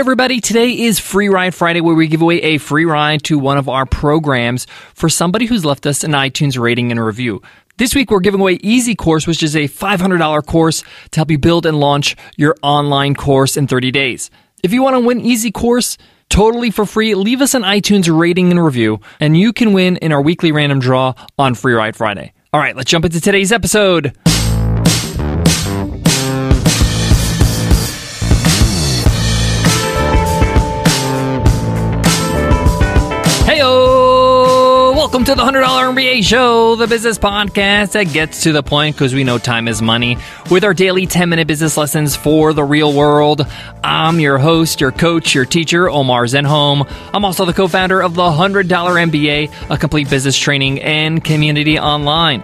everybody. Today is Free Ride Friday, where we give away a free ride to one of our programs for somebody who's left us an iTunes rating and review. This week, we're giving away Easy Course, which is a $500 course to help you build and launch your online course in 30 days. If you want to win Easy Course, totally for free, leave us an iTunes rating and review, and you can win in our weekly random draw on Free Ride Friday. All right, let's jump into today's episode. To the $100 MBA Show, the business podcast that gets to the point because we know time is money. With our daily 10 minute business lessons for the real world, I'm your host, your coach, your teacher, Omar Zenhom. I'm also the co founder of the $100 MBA, a complete business training and community online.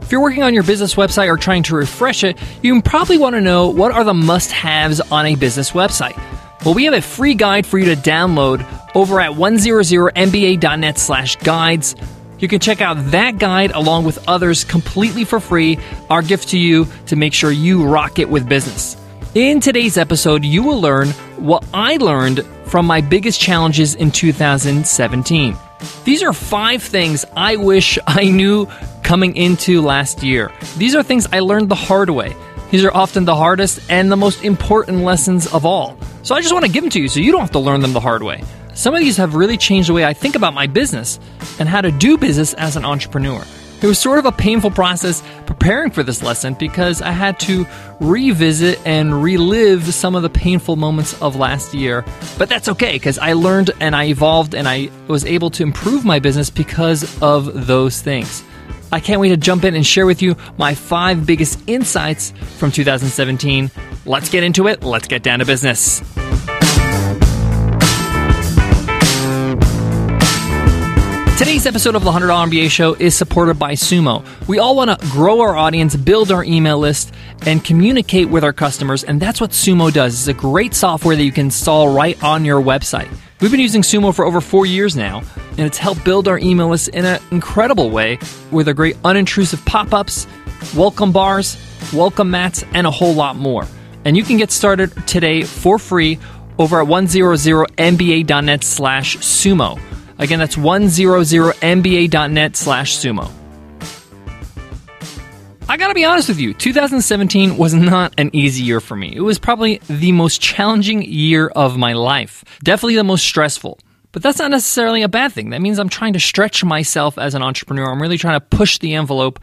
If you're working on your business website or trying to refresh it, you probably want to know what are the must haves on a business website. Well, we have a free guide for you to download over at 100mba.net slash guides. You can check out that guide along with others completely for free, our gift to you to make sure you rock it with business. In today's episode, you will learn what I learned from my biggest challenges in 2017. These are five things I wish I knew coming into last year. These are things I learned the hard way. These are often the hardest and the most important lessons of all. So I just want to give them to you so you don't have to learn them the hard way. Some of these have really changed the way I think about my business and how to do business as an entrepreneur. It was sort of a painful process preparing for this lesson because I had to revisit and relive some of the painful moments of last year. But that's okay because I learned and I evolved and I was able to improve my business because of those things. I can't wait to jump in and share with you my five biggest insights from 2017. Let's get into it. Let's get down to business. Today's episode of the $100 MBA Show is supported by Sumo. We all want to grow our audience, build our email list, and communicate with our customers, and that's what Sumo does. It's a great software that you can install right on your website. We've been using Sumo for over four years now, and it's helped build our email list in an incredible way with a great unintrusive pop ups, welcome bars, welcome mats, and a whole lot more. And you can get started today for free over at 100mba.net slash sumo. Again, that's 100mba.net slash sumo. I gotta be honest with you, 2017 was not an easy year for me. It was probably the most challenging year of my life. Definitely the most stressful. But that's not necessarily a bad thing. That means I'm trying to stretch myself as an entrepreneur. I'm really trying to push the envelope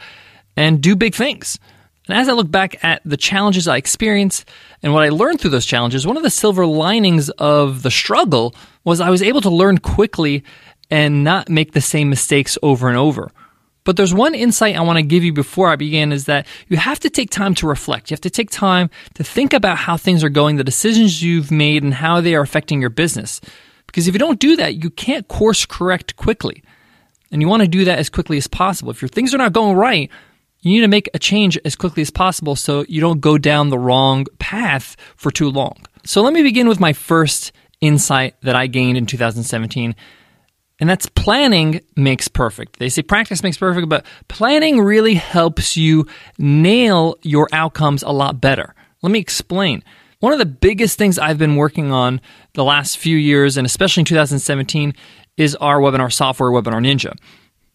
and do big things. And as I look back at the challenges I experienced and what I learned through those challenges, one of the silver linings of the struggle was I was able to learn quickly and not make the same mistakes over and over. But there's one insight I want to give you before I begin is that you have to take time to reflect. You have to take time to think about how things are going, the decisions you've made, and how they are affecting your business. Because if you don't do that, you can't course correct quickly. And you want to do that as quickly as possible. If your things are not going right, you need to make a change as quickly as possible so you don't go down the wrong path for too long. So let me begin with my first insight that I gained in 2017. And that's planning makes perfect. They say practice makes perfect, but planning really helps you nail your outcomes a lot better. Let me explain. One of the biggest things I've been working on the last few years, and especially in 2017, is our webinar software, Webinar Ninja.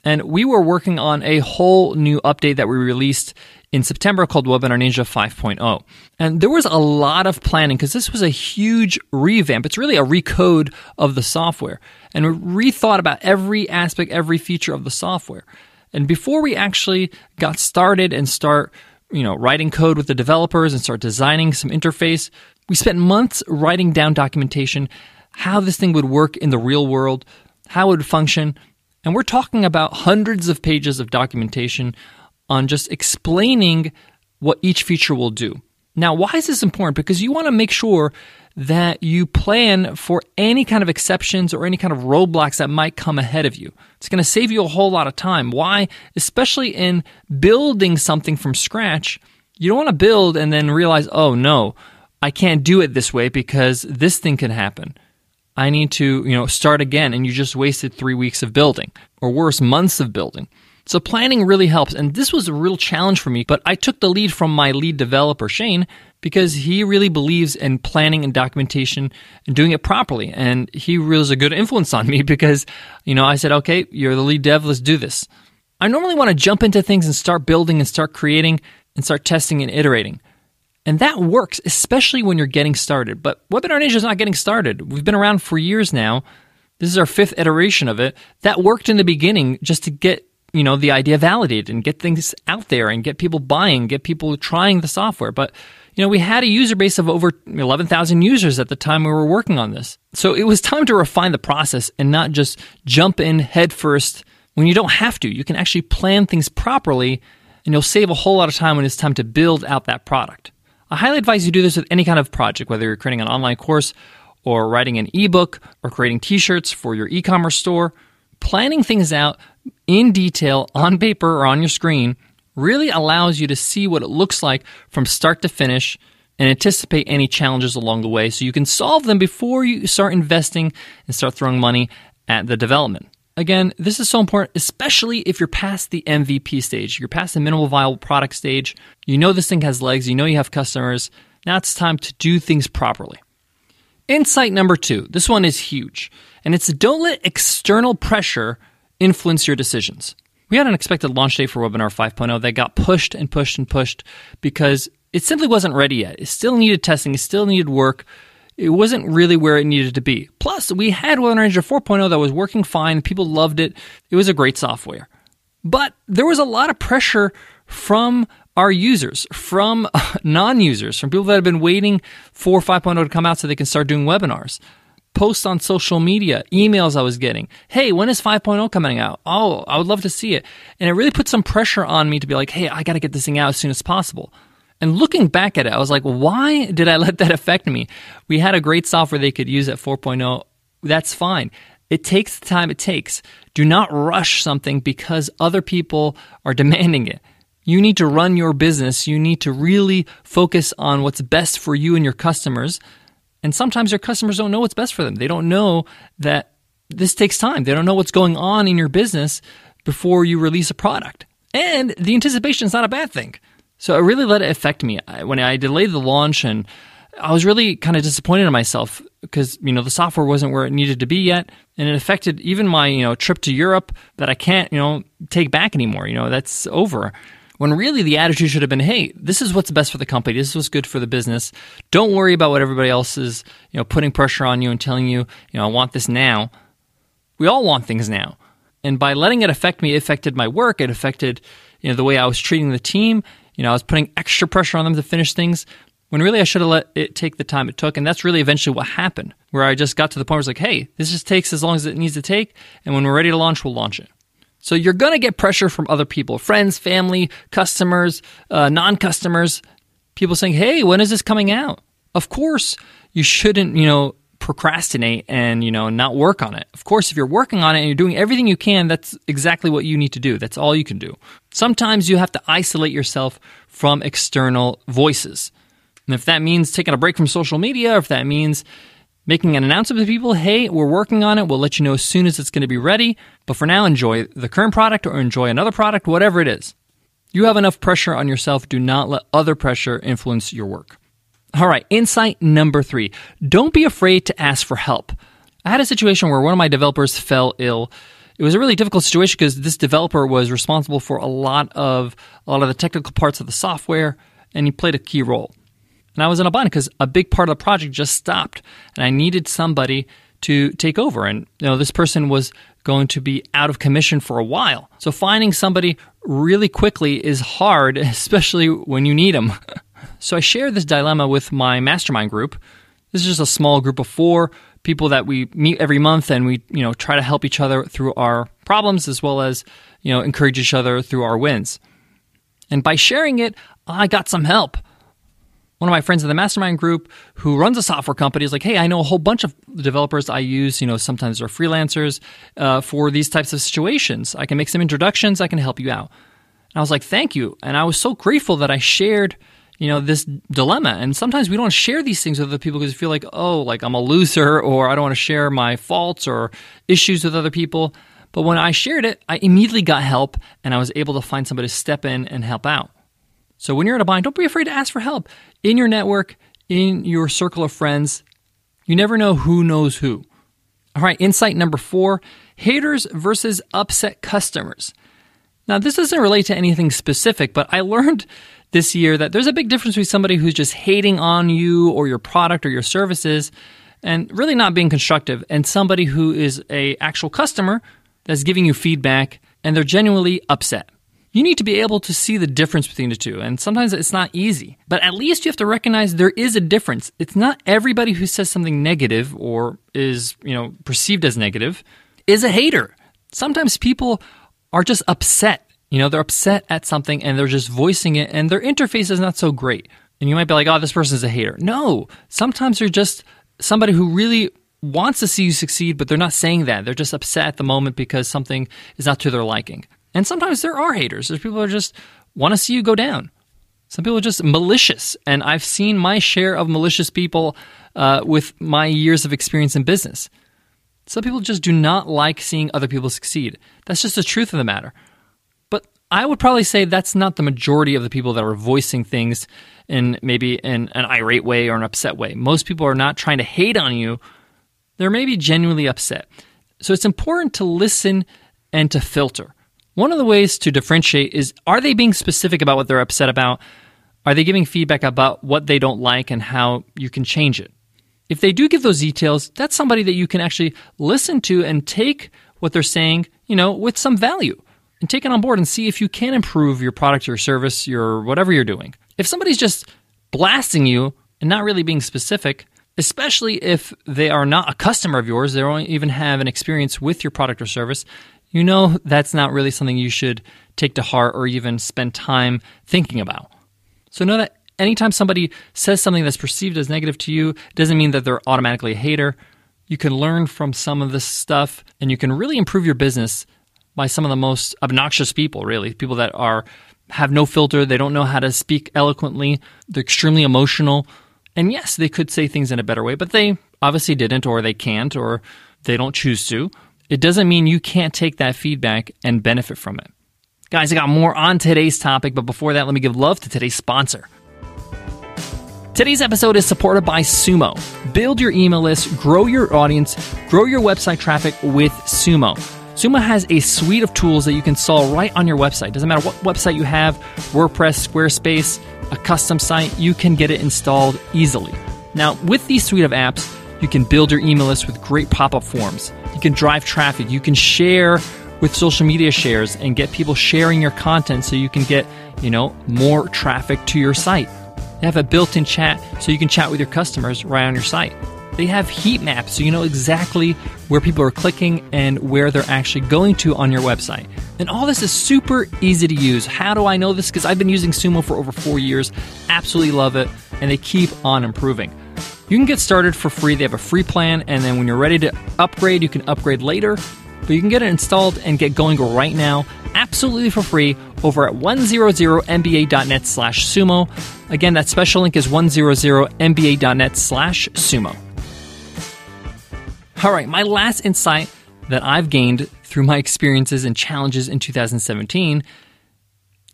And we were working on a whole new update that we released in September called Webinar Ninja 5.0. And there was a lot of planning because this was a huge revamp. It's really a recode of the software. And we rethought about every aspect, every feature of the software. And before we actually got started and start, you know, writing code with the developers and start designing some interface, we spent months writing down documentation, how this thing would work in the real world, how it would function, and we're talking about hundreds of pages of documentation on just explaining what each feature will do. Now, why is this important? Because you want to make sure that you plan for any kind of exceptions or any kind of roadblocks that might come ahead of you. It's going to save you a whole lot of time. Why? Especially in building something from scratch, you don't want to build and then realize, oh no, I can't do it this way because this thing can happen. I need to, you know, start again and you just wasted 3 weeks of building or worse months of building. So planning really helps. And this was a real challenge for me, but I took the lead from my lead developer, Shane, because he really believes in planning and documentation and doing it properly. And he was a good influence on me because, you know, I said, okay, you're the lead dev, let's do this. I normally want to jump into things and start building and start creating and start testing and iterating. And that works, especially when you're getting started. But Webinar Ninja is not getting started. We've been around for years now. This is our fifth iteration of it. That worked in the beginning just to get you know the idea validated and get things out there and get people buying get people trying the software but you know we had a user base of over 11,000 users at the time we were working on this so it was time to refine the process and not just jump in headfirst when you don't have to you can actually plan things properly and you'll save a whole lot of time when it's time to build out that product i highly advise you do this with any kind of project whether you're creating an online course or writing an ebook or creating t-shirts for your e-commerce store planning things out in detail on paper or on your screen really allows you to see what it looks like from start to finish and anticipate any challenges along the way so you can solve them before you start investing and start throwing money at the development. Again, this is so important, especially if you're past the MVP stage. You're past the minimal viable product stage. You know this thing has legs. You know you have customers. Now it's time to do things properly. Insight number two. This one is huge. And it's don't let external pressure influence your decisions. We had an expected launch date for Webinar 5.0 that got pushed and pushed and pushed because it simply wasn't ready yet. It still needed testing, it still needed work. It wasn't really where it needed to be. Plus, we had Webinar Ninja 4.0 that was working fine. People loved it. It was a great software. But there was a lot of pressure from our users, from non users, from people that have been waiting for 5.0 to come out so they can start doing webinars posts on social media, emails I was getting. Hey, when is 5.0 coming out? Oh, I would love to see it. And it really put some pressure on me to be like, hey, I got to get this thing out as soon as possible. And looking back at it, I was like, why did I let that affect me? We had a great software they could use at 4.0. That's fine. It takes the time it takes. Do not rush something because other people are demanding it. You need to run your business. You need to really focus on what's best for you and your customers and sometimes your customers don't know what's best for them. They don't know that this takes time. They don't know what's going on in your business before you release a product. And the anticipation is not a bad thing. So it really let it affect me. When I delayed the launch and I was really kind of disappointed in myself because you know the software wasn't where it needed to be yet, and it affected even my you know trip to Europe that I can't you know take back anymore. You know that's over. When really the attitude should have been, hey, this is what's best for the company. This is what's good for the business. Don't worry about what everybody else is, you know, putting pressure on you and telling you, you know, I want this now. We all want things now. And by letting it affect me, it affected my work. It affected, you know, the way I was treating the team. You know, I was putting extra pressure on them to finish things when really I should have let it take the time it took. And that's really eventually what happened, where I just got to the point where it's like, hey, this just takes as long as it needs to take. And when we're ready to launch, we'll launch it. So you're going to get pressure from other people, friends, family, customers, uh, non customers, people saying, hey, when is this coming out? Of course, you shouldn't, you know, procrastinate and, you know, not work on it. Of course, if you're working on it and you're doing everything you can, that's exactly what you need to do. That's all you can do. Sometimes you have to isolate yourself from external voices. And if that means taking a break from social media, or if that means making an announcement to people hey, we're working on it. We'll let you know as soon as it's going to be ready. But for now, enjoy the current product or enjoy another product, whatever it is. You have enough pressure on yourself. Do not let other pressure influence your work. All right, insight number three don't be afraid to ask for help. I had a situation where one of my developers fell ill. It was a really difficult situation because this developer was responsible for a lot of a lot of the technical parts of the software and he played a key role. And I was in a bind because a big part of the project just stopped, and I needed somebody to take over. And you know, this person was going to be out of commission for a while. So finding somebody really quickly is hard, especially when you need them. so I shared this dilemma with my mastermind group. This is just a small group of four people that we meet every month and we, you know, try to help each other through our problems as well as, you know, encourage each other through our wins. And by sharing it, I got some help one of my friends in the mastermind group who runs a software company is like, hey, I know a whole bunch of developers I use, you know, sometimes they're freelancers uh, for these types of situations. I can make some introductions, I can help you out. And I was like, thank you. And I was so grateful that I shared, you know, this dilemma. And sometimes we don't share these things with other people because we feel like, oh, like I'm a loser or I don't want to share my faults or issues with other people. But when I shared it, I immediately got help and I was able to find somebody to step in and help out. So when you're in a bind, don't be afraid to ask for help in your network, in your circle of friends. You never know who knows who. All right, insight number four haters versus upset customers. Now, this doesn't relate to anything specific, but I learned this year that there's a big difference between somebody who's just hating on you or your product or your services and really not being constructive and somebody who is a actual customer that's giving you feedback and they're genuinely upset. You need to be able to see the difference between the two, and sometimes it's not easy. But at least you have to recognize there is a difference. It's not everybody who says something negative or is, you know, perceived as negative is a hater. Sometimes people are just upset. You know, they're upset at something and they're just voicing it, and their interface is not so great. And you might be like, oh, this person's a hater. No, sometimes they're just somebody who really wants to see you succeed, but they're not saying that. They're just upset at the moment because something is not to their liking. And sometimes there are haters. There's people who just want to see you go down. Some people are just malicious. And I've seen my share of malicious people uh, with my years of experience in business. Some people just do not like seeing other people succeed. That's just the truth of the matter. But I would probably say that's not the majority of the people that are voicing things in maybe in an irate way or an upset way. Most people are not trying to hate on you, they're maybe genuinely upset. So it's important to listen and to filter. One of the ways to differentiate is are they being specific about what they're upset about? Are they giving feedback about what they don't like and how you can change it? If they do give those details, that's somebody that you can actually listen to and take what they're saying, you know, with some value and take it on board and see if you can improve your product, your service, your whatever you're doing. If somebody's just blasting you and not really being specific, especially if they are not a customer of yours, they don't even have an experience with your product or service, you know that's not really something you should take to heart or even spend time thinking about. So know that anytime somebody says something that's perceived as negative to you, it doesn't mean that they're automatically a hater. You can learn from some of this stuff and you can really improve your business by some of the most obnoxious people, really. People that are have no filter, they don't know how to speak eloquently, they're extremely emotional. And yes, they could say things in a better way, but they obviously didn't or they can't or they don't choose to it doesn't mean you can't take that feedback and benefit from it. Guys, I got more on today's topic, but before that, let me give love to today's sponsor. Today's episode is supported by Sumo. Build your email list, grow your audience, grow your website traffic with Sumo. Sumo has a suite of tools that you can install right on your website. Doesn't matter what website you have WordPress, Squarespace, a custom site you can get it installed easily. Now, with these suite of apps, you can build your email list with great pop up forms. You can drive traffic. You can share with social media shares and get people sharing your content so you can get, you know, more traffic to your site. They have a built-in chat so you can chat with your customers right on your site. They have heat maps so you know exactly where people are clicking and where they're actually going to on your website. And all this is super easy to use. How do I know this? Because I've been using Sumo for over four years, absolutely love it, and they keep on improving. You can get started for free. They have a free plan, and then when you're ready to upgrade, you can upgrade later. But you can get it installed and get going right now, absolutely for free, over at 100mba.net slash sumo. Again, that special link is 100mba.net slash sumo. All right, my last insight that I've gained through my experiences and challenges in 2017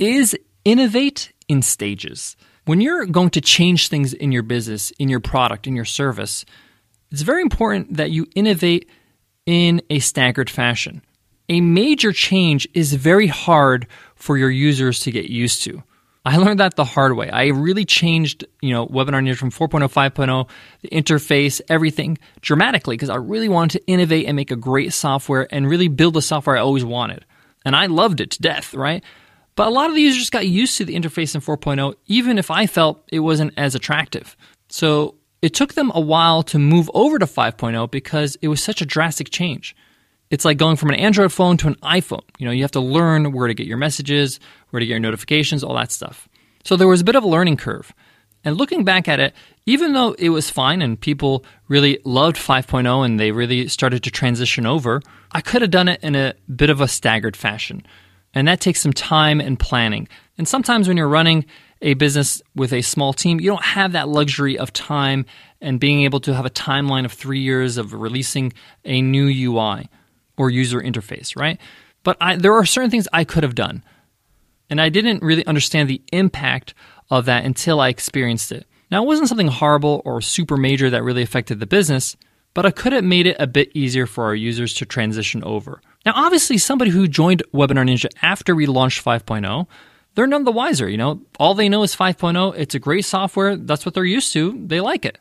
is innovate in stages. When you're going to change things in your business, in your product, in your service, it's very important that you innovate in a staggered fashion. A major change is very hard for your users to get used to. I learned that the hard way. I really changed, you know, Webinar Ninja from 4.0, 5.0, the interface, everything dramatically because I really wanted to innovate and make a great software and really build the software I always wanted. And I loved it to death, right? But a lot of the users got used to the interface in 4.0, even if I felt it wasn't as attractive. So it took them a while to move over to 5.0 because it was such a drastic change. It's like going from an Android phone to an iPhone. You know, you have to learn where to get your messages, where to get your notifications, all that stuff. So there was a bit of a learning curve. And looking back at it, even though it was fine and people really loved 5.0 and they really started to transition over, I could have done it in a bit of a staggered fashion. And that takes some time and planning. And sometimes when you're running a business with a small team, you don't have that luxury of time and being able to have a timeline of three years of releasing a new UI. or user interface, right? But I, there are certain things I could have done. And I didn't really understand the impact of that until I experienced it. Now, it wasn't something horrible or super major that really affected the business, but I could have made it a bit easier for our users to transition over. Now, obviously, somebody who joined Webinar Ninja after we launched 5.0, they're none the wiser. You know, all they know is 5.0. It's a great software. That's what they're used to. They like it.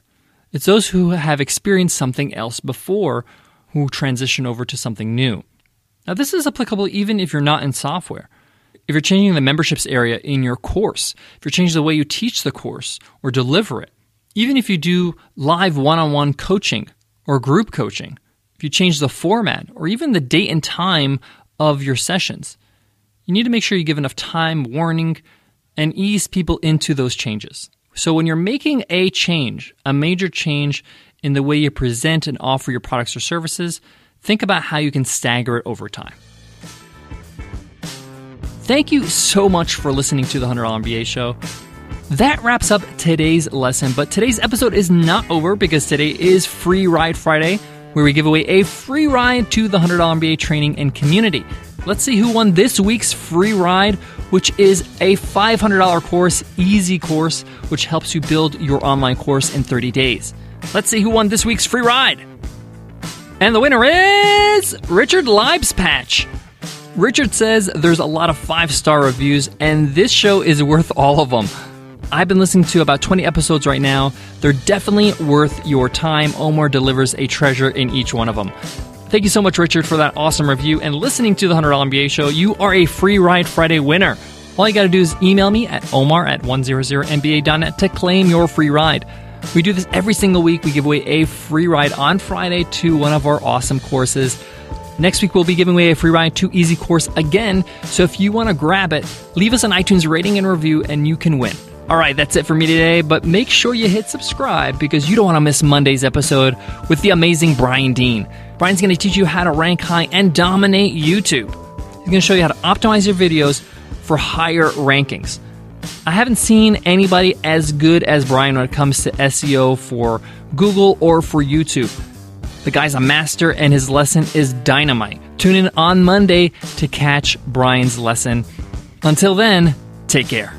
It's those who have experienced something else before who transition over to something new. Now, this is applicable even if you're not in software. If you're changing the memberships area in your course, if you're changing the way you teach the course or deliver it, even if you do live one on one coaching or group coaching, if you change the format or even the date and time of your sessions, you need to make sure you give enough time, warning, and ease people into those changes. So when you're making a change, a major change in the way you present and offer your products or services, think about how you can stagger it over time. Thank you so much for listening to the $100 MBA show. That wraps up today's lesson, but today's episode is not over because today is Free Ride Friday, where we give away a free ride to the $100 MBA training and community. Let's see who won this week's free ride, which is a $500 course, easy course, which helps you build your online course in 30 days. Let's see who won this week's free ride. And the winner is Richard Patch. Richard says there's a lot of five star reviews, and this show is worth all of them. I've been listening to about 20 episodes right now. They're definitely worth your time. Omar delivers a treasure in each one of them. Thank you so much, Richard, for that awesome review and listening to the $100 MBA show. You are a free ride Friday winner. All you got to do is email me at omar at 100mba.net to claim your free ride. We do this every single week. We give away a free ride on Friday to one of our awesome courses. Next week, we'll be giving away a free ride to Easy Course again. So if you want to grab it, leave us an iTunes rating and review, and you can win. All right, that's it for me today, but make sure you hit subscribe because you don't want to miss Monday's episode with the amazing Brian Dean. Brian's going to teach you how to rank high and dominate YouTube. He's going to show you how to optimize your videos for higher rankings. I haven't seen anybody as good as Brian when it comes to SEO for Google or for YouTube. The guy's a master and his lesson is dynamite. Tune in on Monday to catch Brian's lesson. Until then, take care.